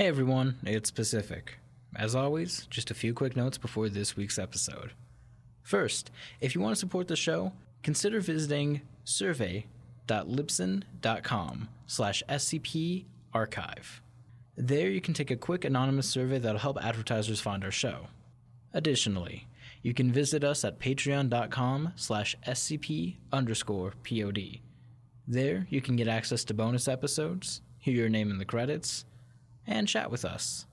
Hey everyone, it's Pacific. As always, just a few quick notes before this week's episode. First, if you want to support the show, consider visiting survey.libsyn.com slash scp archive. There you can take a quick anonymous survey that'll help advertisers find our show. Additionally, you can visit us at patreon.com slash scp underscore pod. There you can get access to bonus episodes, hear your name in the credits, and chat with us.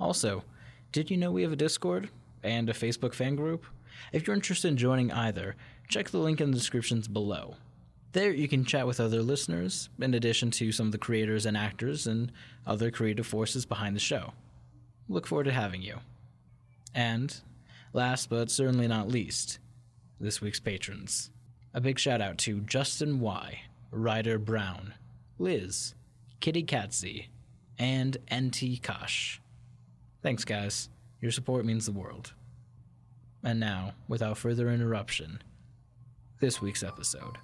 Also, did you know we have a Discord and a Facebook fan group? If you're interested in joining either, check the link in the descriptions below. There you can chat with other listeners, in addition to some of the creators and actors and other creative forces behind the show. Look forward to having you. And, last but certainly not least, this week's patrons. A big shout out to Justin Y, Ryder Brown, Liz, Kitty Katsy, and NT Kosh. Thanks, guys. Your support means the world. And now, without further interruption, this week's episode.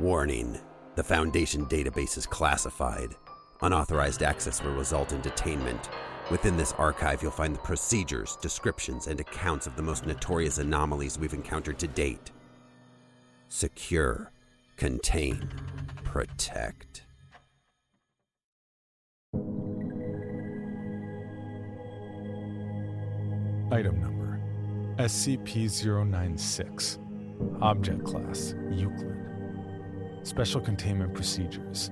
Warning The Foundation database is classified. Unauthorized access will result in detainment. Within this archive, you'll find the procedures, descriptions, and accounts of the most notorious anomalies we've encountered to date. Secure, contain, protect. Item number SCP 096. Object Class Euclid. Special Containment Procedures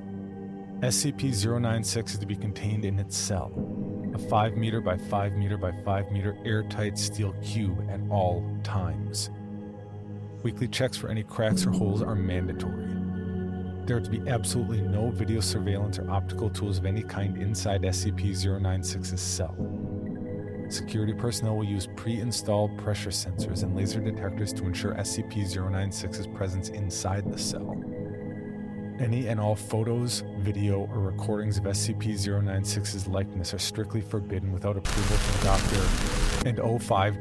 SCP 096 is to be contained in its cell, a 5 meter by 5 meter by 5 meter airtight steel cube at all times. Weekly checks for any cracks or holes are mandatory. There are to be absolutely no video surveillance or optical tools of any kind inside SCP 096's cell. Security personnel will use pre installed pressure sensors and laser detectors to ensure SCP 096's presence inside the cell. Any and all photos, video, or recordings of SCP 096's likeness are strictly forbidden without approval from Dr. and 05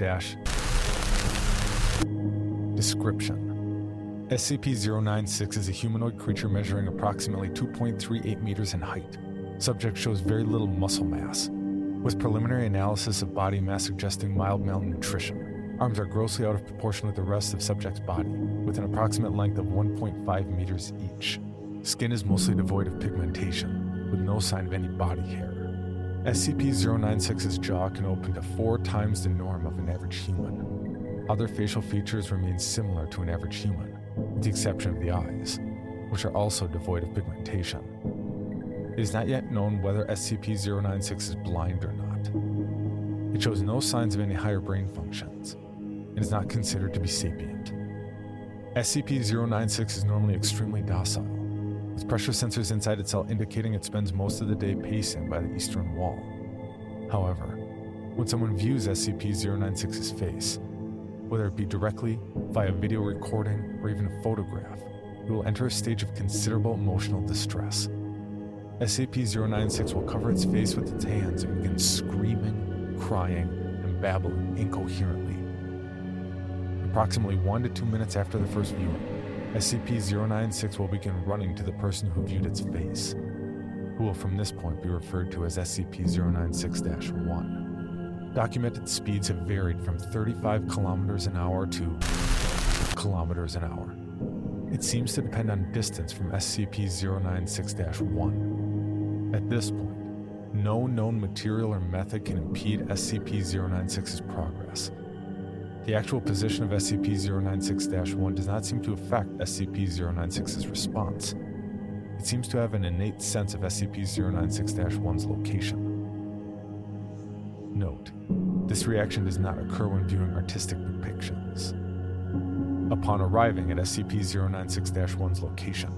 Description SCP 096 is a humanoid creature measuring approximately 2.38 meters in height. Subject shows very little muscle mass, with preliminary analysis of body mass suggesting mild malnutrition. Arms are grossly out of proportion with the rest of subject's body, with an approximate length of 1.5 meters each. Skin is mostly devoid of pigmentation, with no sign of any body hair. SCP 096's jaw can open to four times the norm of an average human. Other facial features remain similar to an average human, with the exception of the eyes, which are also devoid of pigmentation. It is not yet known whether SCP 096 is blind or not. It shows no signs of any higher brain functions and is not considered to be sapient. SCP 096 is normally extremely docile, with pressure sensors inside its cell indicating it spends most of the day pacing by the eastern wall. However, when someone views SCP 096's face, whether it be directly, via video recording, or even a photograph, it will enter a stage of considerable emotional distress. SCP 096 will cover its face with its hands and begin screaming, crying, and babbling incoherently. Approximately one to two minutes after the first viewing, SCP 096 will begin running to the person who viewed its face, who will from this point be referred to as SCP 096 1. Documented speeds have varied from 35 kilometers an hour to kilometers an hour. It seems to depend on distance from SCP 096 1. At this point, no known material or method can impede SCP 096's progress. The actual position of SCP 096 1 does not seem to affect SCP 096's response. It seems to have an innate sense of SCP 096 1's location. Note, this reaction does not occur when viewing artistic depictions. Upon arriving at SCP 096 1's location,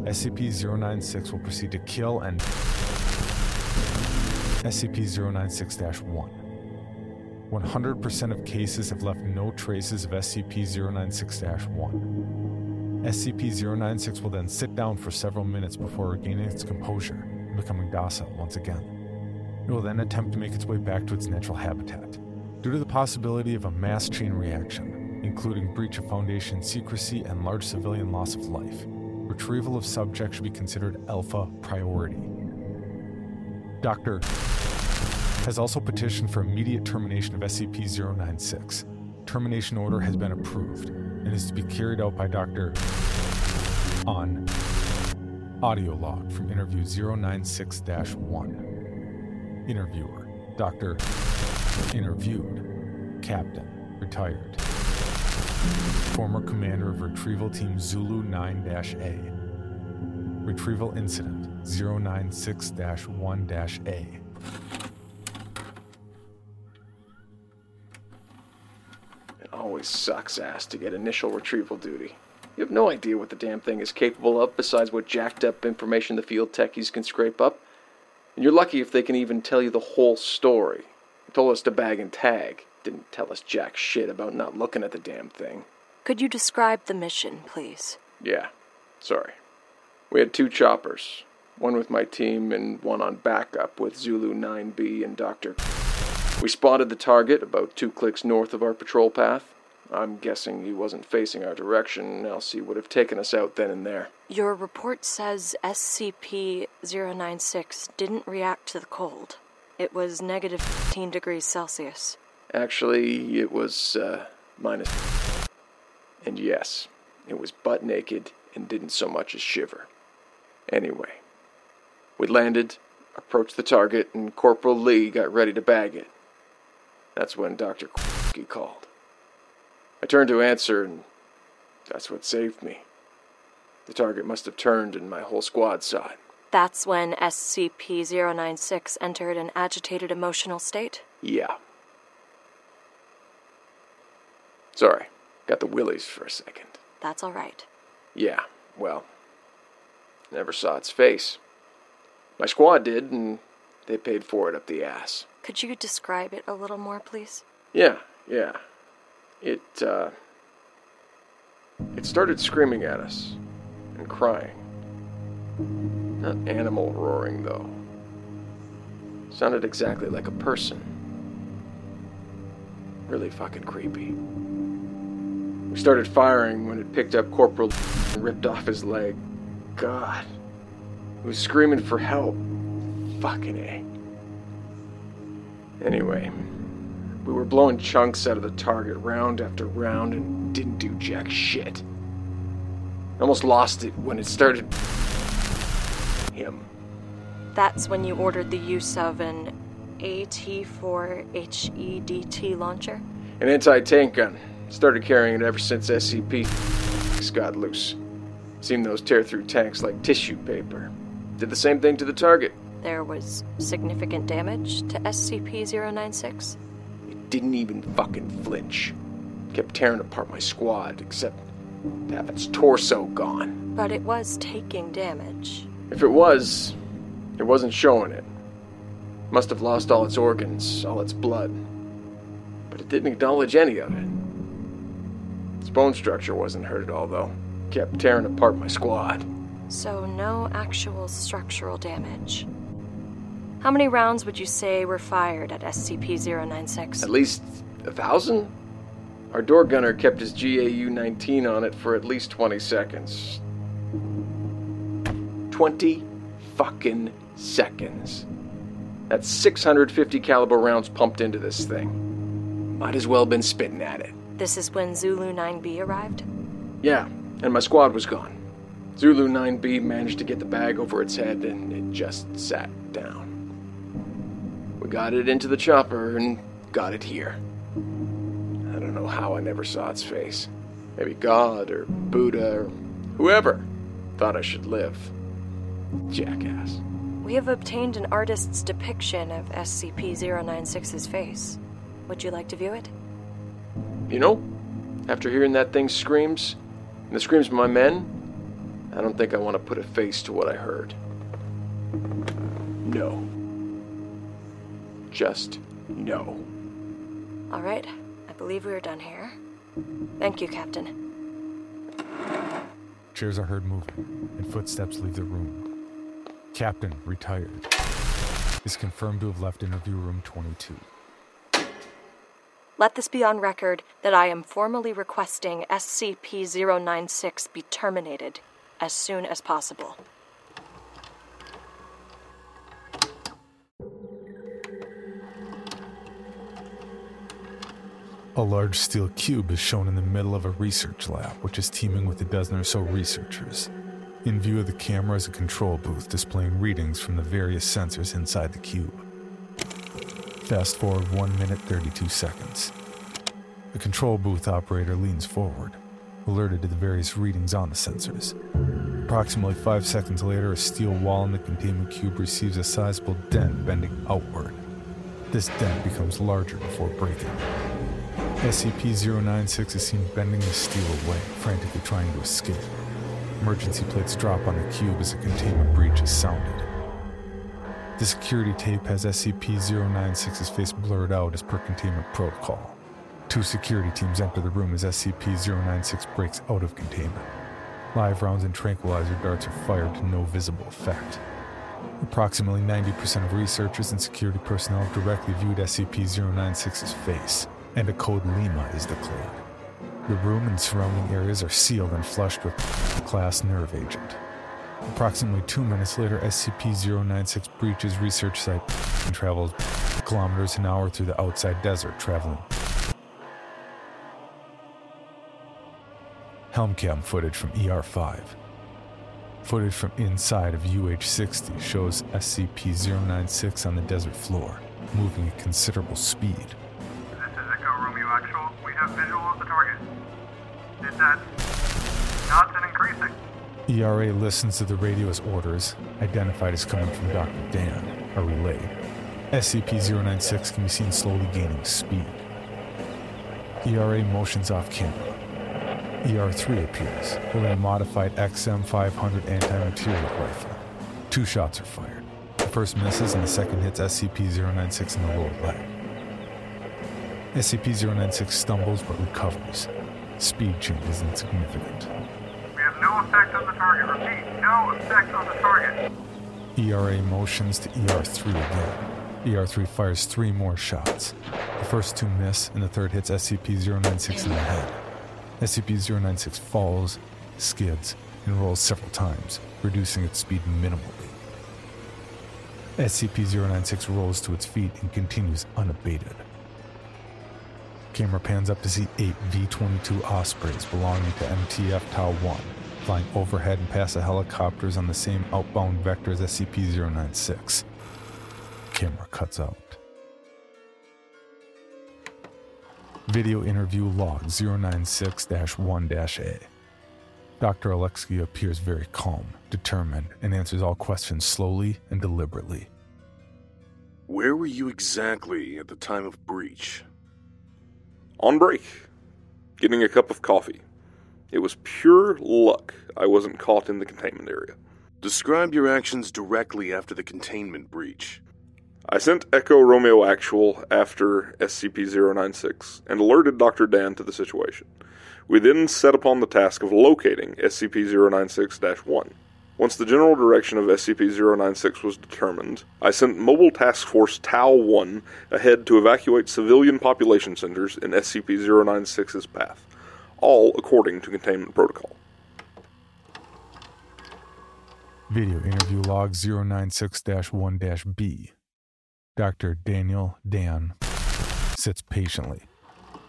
SCP 096 will proceed to kill and SCP 096 1. 100% of cases have left no traces of SCP 096 1. SCP 096 will then sit down for several minutes before regaining its composure and becoming docile once again. It will then attempt to make its way back to its natural habitat. Due to the possibility of a mass chain reaction, including breach of Foundation secrecy and large civilian loss of life. Retrieval of subject should be considered alpha priority. Doctor has also petitioned for immediate termination of SCP 096. Termination order has been approved and is to be carried out by Dr. on audio log from interview 096 1. Interviewer Dr. Interviewed Captain Retired Former commander of Retrieval Team Zulu 9 A. Retrieval Incident 096 1 A. always sucks ass to get initial retrieval duty. You have no idea what the damn thing is capable of besides what jacked up information the field techies can scrape up. And you're lucky if they can even tell you the whole story. They told us to bag and tag. Didn't tell us jack shit about not looking at the damn thing. Could you describe the mission, please? Yeah, sorry. We had two choppers. One with my team and one on backup with Zulu 9B and Dr. We spotted the target about two clicks north of our patrol path. I'm guessing he wasn't facing our direction, else he would have taken us out then and there. Your report says SCP 096 didn't react to the cold. It was negative 15 degrees Celsius. Actually, it was, uh, minus. And yes, it was butt naked and didn't so much as shiver. Anyway, we landed, approached the target, and Corporal Lee got ready to bag it. That's when Dr. called. I turned to answer, and that's what saved me. The target must have turned, and my whole squad saw it. That's when SCP 096 entered an agitated emotional state? Yeah. Sorry, got the willies for a second. That's all right. Yeah, well, never saw its face. My squad did, and they paid for it up the ass. Could you describe it a little more, please? Yeah, yeah. It, uh. It started screaming at us and crying. Not animal roaring, though. Sounded exactly like a person. Really fucking creepy. We started firing when it picked up Corporal and ripped off his leg. God. It was screaming for help. Fucking A. Anyway, we were blowing chunks out of the target round after round and didn't do jack shit. Almost lost it when it started. Him. That's when you ordered the use of an AT4 HEDP launcher? An anti tank gun. Started carrying it ever since SCP got loose. Seen those tear through tanks like tissue paper. Did the same thing to the target. There was significant damage to SCP 096? It didn't even fucking flinch. Kept tearing apart my squad, except to have its torso gone. But it was taking damage. If it was, it wasn't showing it. Must have lost all its organs, all its blood. But it didn't acknowledge any of it. Its bone structure wasn't hurt at all, though. Kept tearing apart my squad. So, no actual structural damage. How many rounds would you say were fired at SCP 096? At least a thousand? Our door gunner kept his GAU 19 on it for at least 20 seconds. 20 fucking seconds. That's 650 caliber rounds pumped into this thing. Might as well been spitting at it. This is when Zulu 9B arrived? Yeah, and my squad was gone. Zulu 9B managed to get the bag over its head and it just sat down. Got it into the chopper and got it here. I don't know how I never saw its face. Maybe God or Buddha or whoever thought I should live. Jackass. We have obtained an artist's depiction of SCP 096's face. Would you like to view it? You know, after hearing that thing screams, and the screams of my men, I don't think I want to put a face to what I heard. No. Just no. All right. I believe we are done here. Thank you, Captain. Chairs are heard moving, and footsteps leave the room. Captain, retired, is confirmed to have left interview room 22. Let this be on record that I am formally requesting SCP 096 be terminated as soon as possible. A large steel cube is shown in the middle of a research lab, which is teeming with a dozen or so researchers. In view of the camera is a control booth displaying readings from the various sensors inside the cube. Fast forward 1 minute 32 seconds. The control booth operator leans forward, alerted to the various readings on the sensors. Approximately five seconds later, a steel wall in the containment cube receives a sizable dent bending outward. This dent becomes larger before breaking. SCP-096 is seen bending the steel away, frantically trying to escape. Emergency plates drop on the cube as a containment breach is sounded. The security tape has SCP-096's face blurred out as per containment protocol. Two security teams enter the room as SCP-096 breaks out of containment. Live rounds and tranquilizer darts are fired to no visible effect. Approximately 90% of researchers and security personnel directly viewed SCP-096's face and a code Lima is declared. The room and surrounding areas are sealed and flushed with class nerve agent. Approximately two minutes later, SCP 096 breaches research site and travels kilometers an hour through the outside desert, traveling. Helmcam footage from ER 5. Footage from inside of UH 60 shows SCP 096 on the desert floor, moving at considerable speed. An increasing? ERA listens to the radio's orders, identified as coming from Dr. Dan, are relayed. SCP-096 can be seen slowly gaining speed. ERA motions off camera. ER-3 appears, holding a modified XM500 anti-material rifle. Two shots are fired. The first misses and the second hits SCP-096 in the lower leg. SCP-096 stumbles but recovers. Speed change is insignificant. We have no effect on the target. Repeat, no effect on the target. ERA motions to ER3 again. ER3 fires three more shots. The first two miss, and the third hits SCP-096 in the head. SCP-096 falls, skids, and rolls several times, reducing its speed minimally. SCP-096 rolls to its feet and continues unabated. Camera pans up to see eight V 22 Ospreys belonging to MTF Tau 1 flying overhead and past the helicopters on the same outbound vector as SCP 096. Camera cuts out. Video interview log 096 1 A. Dr. Oleksei appears very calm, determined, and answers all questions slowly and deliberately. Where were you exactly at the time of breach? On break, getting a cup of coffee. It was pure luck I wasn't caught in the containment area. Describe your actions directly after the containment breach. I sent Echo Romeo Actual after SCP 096 and alerted Dr. Dan to the situation. We then set upon the task of locating SCP 096 1. Once the general direction of SCP 096 was determined, I sent Mobile Task Force Tau 1 ahead to evacuate civilian population centers in SCP 096's path, all according to containment protocol. Video interview log 096 1 B. Dr. Daniel Dan sits patiently.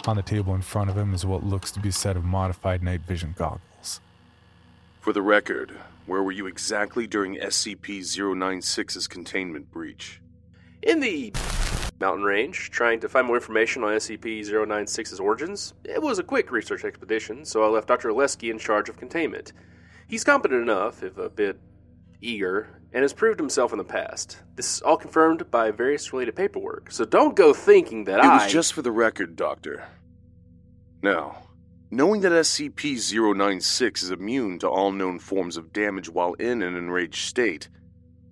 On the table in front of him is what looks to be a set of modified night vision goggles. For the record, where were you exactly during SCP 096's containment breach? In the mountain range, trying to find more information on SCP 096's origins. It was a quick research expedition, so I left Dr. Oleksei in charge of containment. He's competent enough, if a bit eager, and has proved himself in the past. This is all confirmed by various related paperwork, so don't go thinking that it I. It was just for the record, Doctor. Now, knowing that SCP 096 is immune to all known forms of damage while in an enraged state,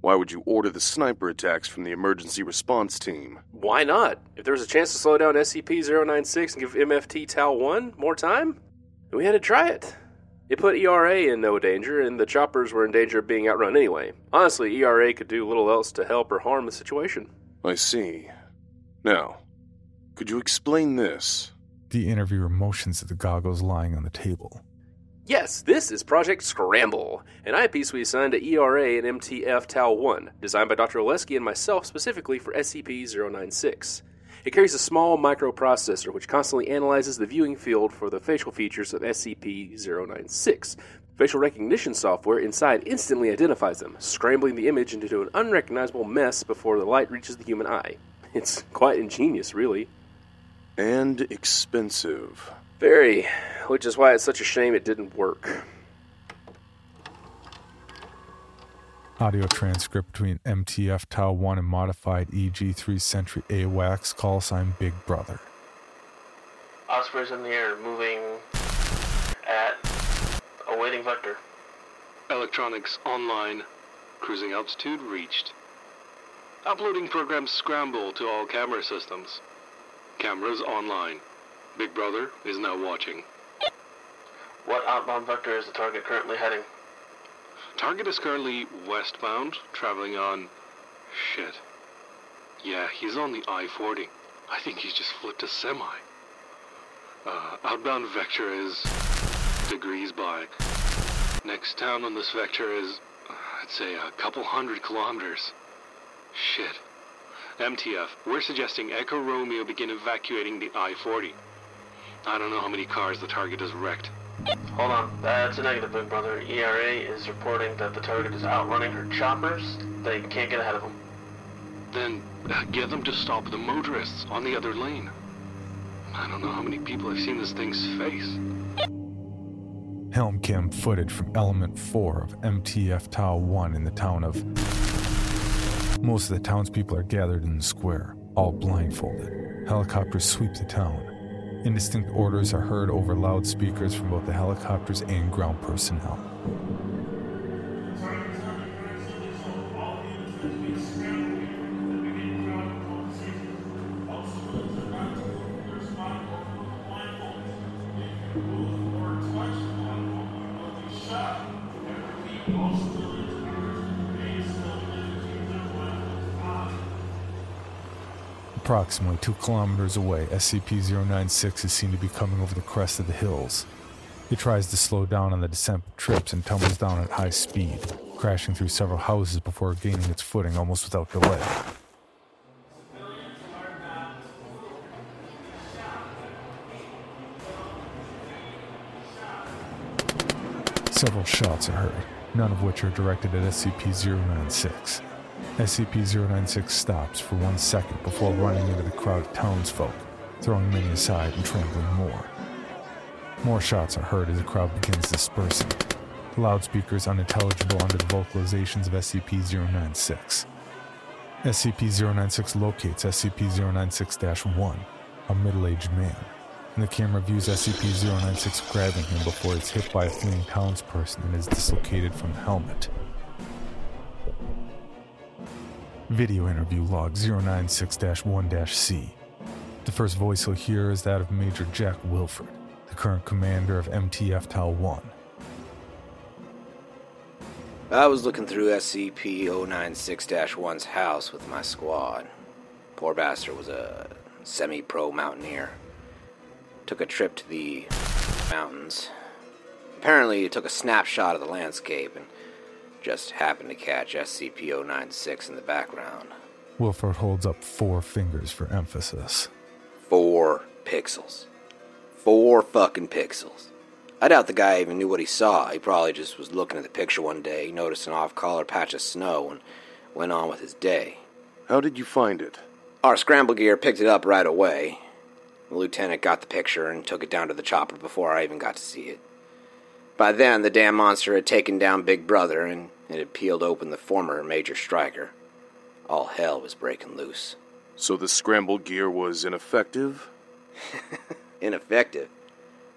why would you order the sniper attacks from the emergency response team? Why not? If there was a chance to slow down SCP 096 and give MFT Tau 1 more time, we had to try it. It put ERA in no danger, and the choppers were in danger of being outrun anyway. Honestly, ERA could do little else to help or harm the situation. I see. Now, Could you explain this? The interviewer motions at the goggles lying on the table. Yes, this is Project Scramble, an eyepiece we assigned to ERA and MTF Tau 1, designed by Dr. Oleksei and myself specifically for SCP 096. It carries a small microprocessor which constantly analyzes the viewing field for the facial features of SCP 096. Facial recognition software inside instantly identifies them, scrambling the image into an unrecognizable mess before the light reaches the human eye. It's quite ingenious, really. And expensive. Very, which is why it's such a shame it didn't work. Audio transcript between MTF Tau 1 and modified EG3 Sentry AWACS call sign Big Brother. Ospreys in the air, moving at awaiting vector. Electronics online. Cruising altitude reached. Uploading program Scramble to all camera systems. Cameras online. Big Brother is now watching. What outbound vector is the target currently heading? Target is currently westbound, traveling on. Shit. Yeah, he's on the I 40. I think he's just flipped a semi. Uh, outbound vector is. degrees by. Next town on this vector is. I'd say a couple hundred kilometers. Shit. MTF, we're suggesting Echo Romeo begin evacuating the I 40. I don't know how many cars the target has wrecked. Hold on, that's a negative, Big Brother. ERA is reporting that the target is outrunning her choppers. They can't get ahead of them. Then uh, get them to stop the motorists on the other lane. I don't know how many people have seen this thing's face. Helm cam footage from Element 4 of MTF Tau 1 in the town of. Most of the townspeople are gathered in the square, all blindfolded. Helicopters sweep the town. Indistinct orders are heard over loudspeakers from both the helicopters and ground personnel. Approximately two kilometers away, SCP 096 is seen to be coming over the crest of the hills. It tries to slow down on the descent but trips and tumbles down at high speed, crashing through several houses before gaining its footing almost without delay. Several shots are heard, none of which are directed at SCP 096. SCP-096 stops for one second before running into the crowd of townsfolk, throwing many aside and trampling more. More shots are heard as the crowd begins dispersing. The loudspeakers unintelligible under the vocalizations of SCP-096. SCP-096 locates SCP-096-1, a middle-aged man, and the camera views SCP-096 grabbing him before it's hit by a fleeing townsperson and is dislocated from the helmet. Video interview log 096 1 C. The first voice you'll hear is that of Major Jack Wilford, the current commander of MTF Tau 1. I was looking through SCP 096 1's house with my squad. Poor bastard was a semi pro mountaineer. Took a trip to the mountains. Apparently, he took a snapshot of the landscape and just happened to catch SCP 096 in the background. Wilford holds up four fingers for emphasis. Four pixels. Four fucking pixels. I doubt the guy even knew what he saw. He probably just was looking at the picture one day, noticed an off color patch of snow, and went on with his day. How did you find it? Our scramble gear picked it up right away. The lieutenant got the picture and took it down to the chopper before I even got to see it. By then, the damn monster had taken down Big Brother and it had peeled open the former Major Striker. All hell was breaking loose. So the scramble gear was ineffective? ineffective?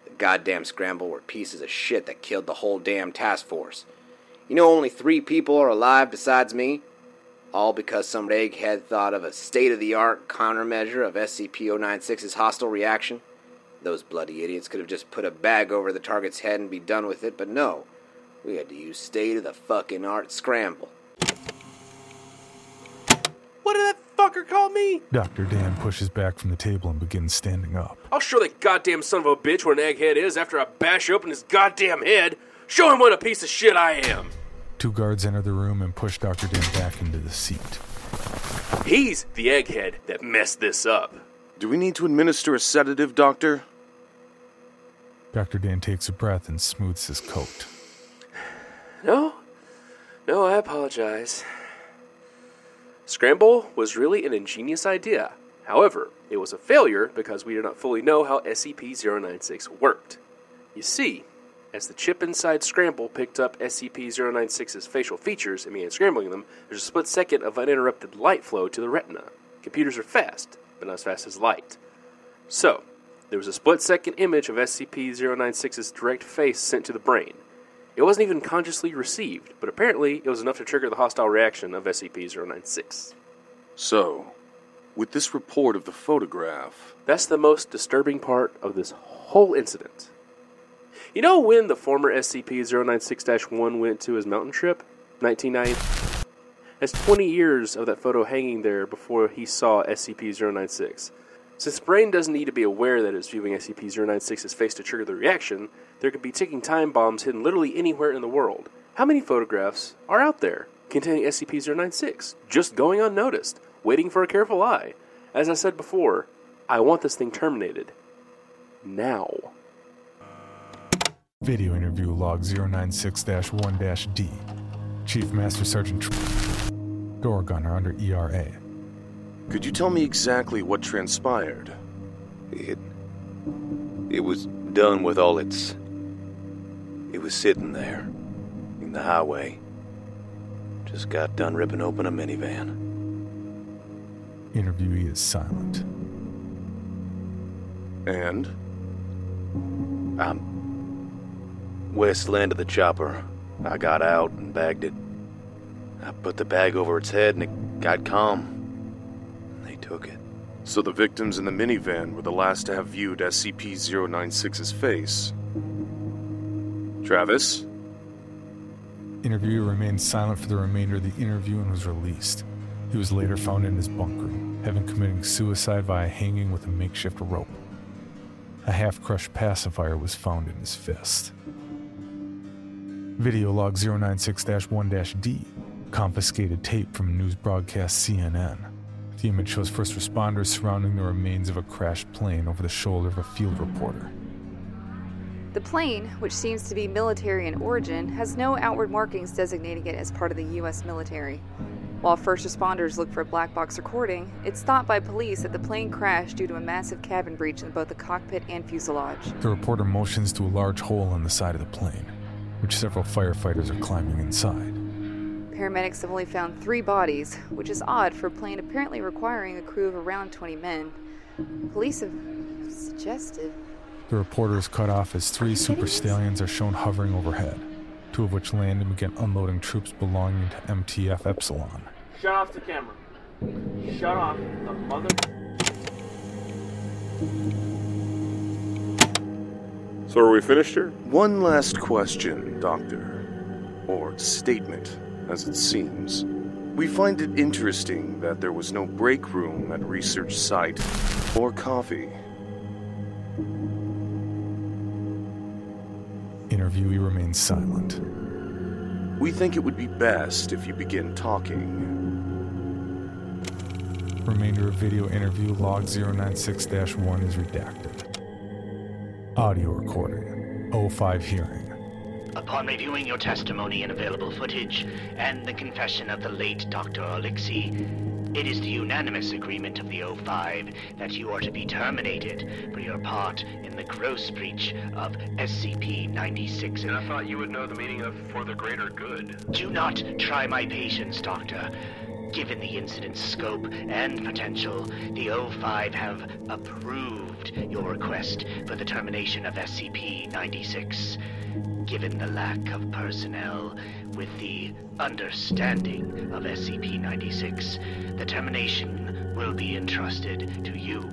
The goddamn scramble were pieces of shit that killed the whole damn task force. You know, only three people are alive besides me? All because some egghead thought of a state of the art countermeasure of SCP 096's hostile reaction? Those bloody idiots could have just put a bag over the target's head and be done with it, but no. We had to use state of the fucking art scramble. What the fuck fucker called me? Dr. Dan pushes back from the table and begins standing up. I'll show that goddamn son of a bitch what an egghead is after I bash open his goddamn head. Show him what a piece of shit I am. Two guards enter the room and push Dr. Dan back into the seat. He's the egghead that messed this up. Do we need to administer a sedative, Doctor? Dr. Dan takes a breath and smooths his coat. No, no, I apologize. Scramble was really an ingenious idea. However, it was a failure because we did not fully know how SCP 096 worked. You see, as the chip inside Scramble picked up SCP 096's facial features and began scrambling them, there's a split second of uninterrupted light flow to the retina. Computers are fast, but not as fast as light. So, there was a split second image of SCP 096's direct face sent to the brain. It wasn't even consciously received, but apparently it was enough to trigger the hostile reaction of SCP 096. So, with this report of the photograph, That's the most disturbing part of this whole incident. You know when the former SCP 096 1 went to his mountain trip? 1990. That's 20 years of that photo hanging there before he saw SCP 096. Since the brain doesn't need to be aware that it's viewing SCP 096's face to trigger the reaction, there could be ticking time bombs hidden literally anywhere in the world. How many photographs are out there containing SCP 096 just going unnoticed, waiting for a careful eye? As I said before, I want this thing terminated. Now. Video interview log 096 1 D. Chief Master Sergeant Tr- Door Gunner under ERA. Could you tell me exactly what transpired? It. It was done with all its. It was sitting there, in the highway. Just got done ripping open a minivan. Interviewee is silent. And? I'm. West land of the chopper. I got out and bagged it. I put the bag over its head and it got calm. Took it. So the victims in the minivan were the last to have viewed SCP 096's face. Travis? Interviewer remained silent for the remainder of the interview and was released. He was later found in his bunk room, having committed suicide via hanging with a makeshift rope. A half crushed pacifier was found in his fist. Video log 096 1 D confiscated tape from news broadcast CNN. The image shows first responders surrounding the remains of a crashed plane over the shoulder of a field reporter. The plane, which seems to be military in origin, has no outward markings designating it as part of the U.S. military. While first responders look for a black box recording, it's thought by police that the plane crashed due to a massive cabin breach in both the cockpit and fuselage. The reporter motions to a large hole in the side of the plane, which several firefighters are climbing inside. Paramedics have only found three bodies, which is odd for a plane apparently requiring a crew of around 20 men. Police have suggested. The reporter is cut off as three super stallions are shown hovering overhead, two of which land and begin unloading troops belonging to MTF Epsilon. Shut off the camera. Shut off the mother. So are we finished here? One last question, Doctor. Or statement, as it seems. We find it interesting that there was no break room at research site or coffee. Interviewee remains silent. We think it would be best if you begin talking. Remainder of video interview log 096 1 is redacted. Audio recording. 05 hearing. Upon reviewing your testimony and available footage, and the confession of the late Dr. Oleksei, it is the unanimous agreement of the O5 that you are to be terminated for your part in the gross breach of SCP-96. And I thought you would know the meaning of for the greater good. Do not try my patience, Doctor. Given the incident's scope and potential, the O5 have approved your request for the termination of SCP-96. Given the lack of personnel with the understanding of SCP-96, the termination will be entrusted to you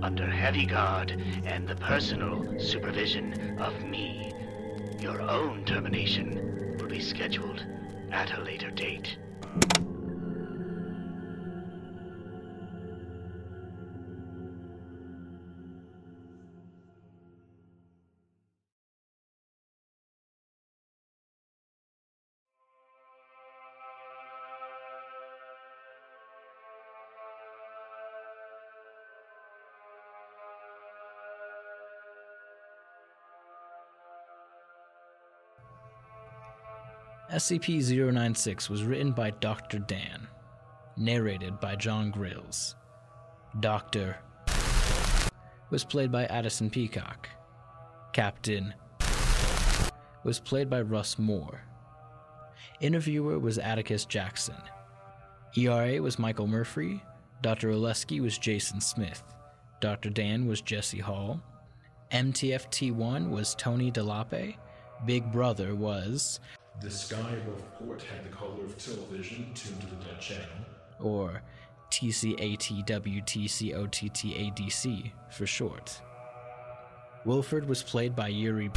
under heavy guard and the personal supervision of me. Your own termination will be scheduled at a later date. SCP 096 was written by Dr. Dan, narrated by Jon Grilz. Dr. was played by Addison Peacock. Captain was played by Russ More. Interviewer was Atticus Jackson. ERA was Michael Murphree. Dr. Oleksei was Jason Smith. Dr. Dan was Jesse Hall. MTFT1 was Tony Dallape. Big Brother was. The sky above port had the color of television tuned to the dead channel. Or TSATPWTCOTTTADC for short. Wilford was played by Uri.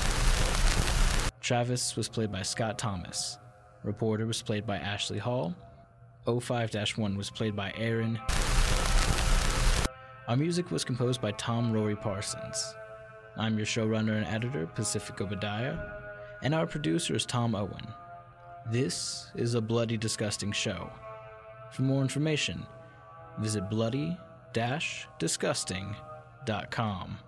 Travis was played by Scott Thomas. Reporter was played by Ashlee Hall. 05 1 was played by Aaron. Our music was composed by Tom Rory Parsons. I'm your showrunner and editor, Pacific Obadiah, and our producer is Tom Owen. This is a bloody, disgusting show. For more information, visit bloody disgusting.com.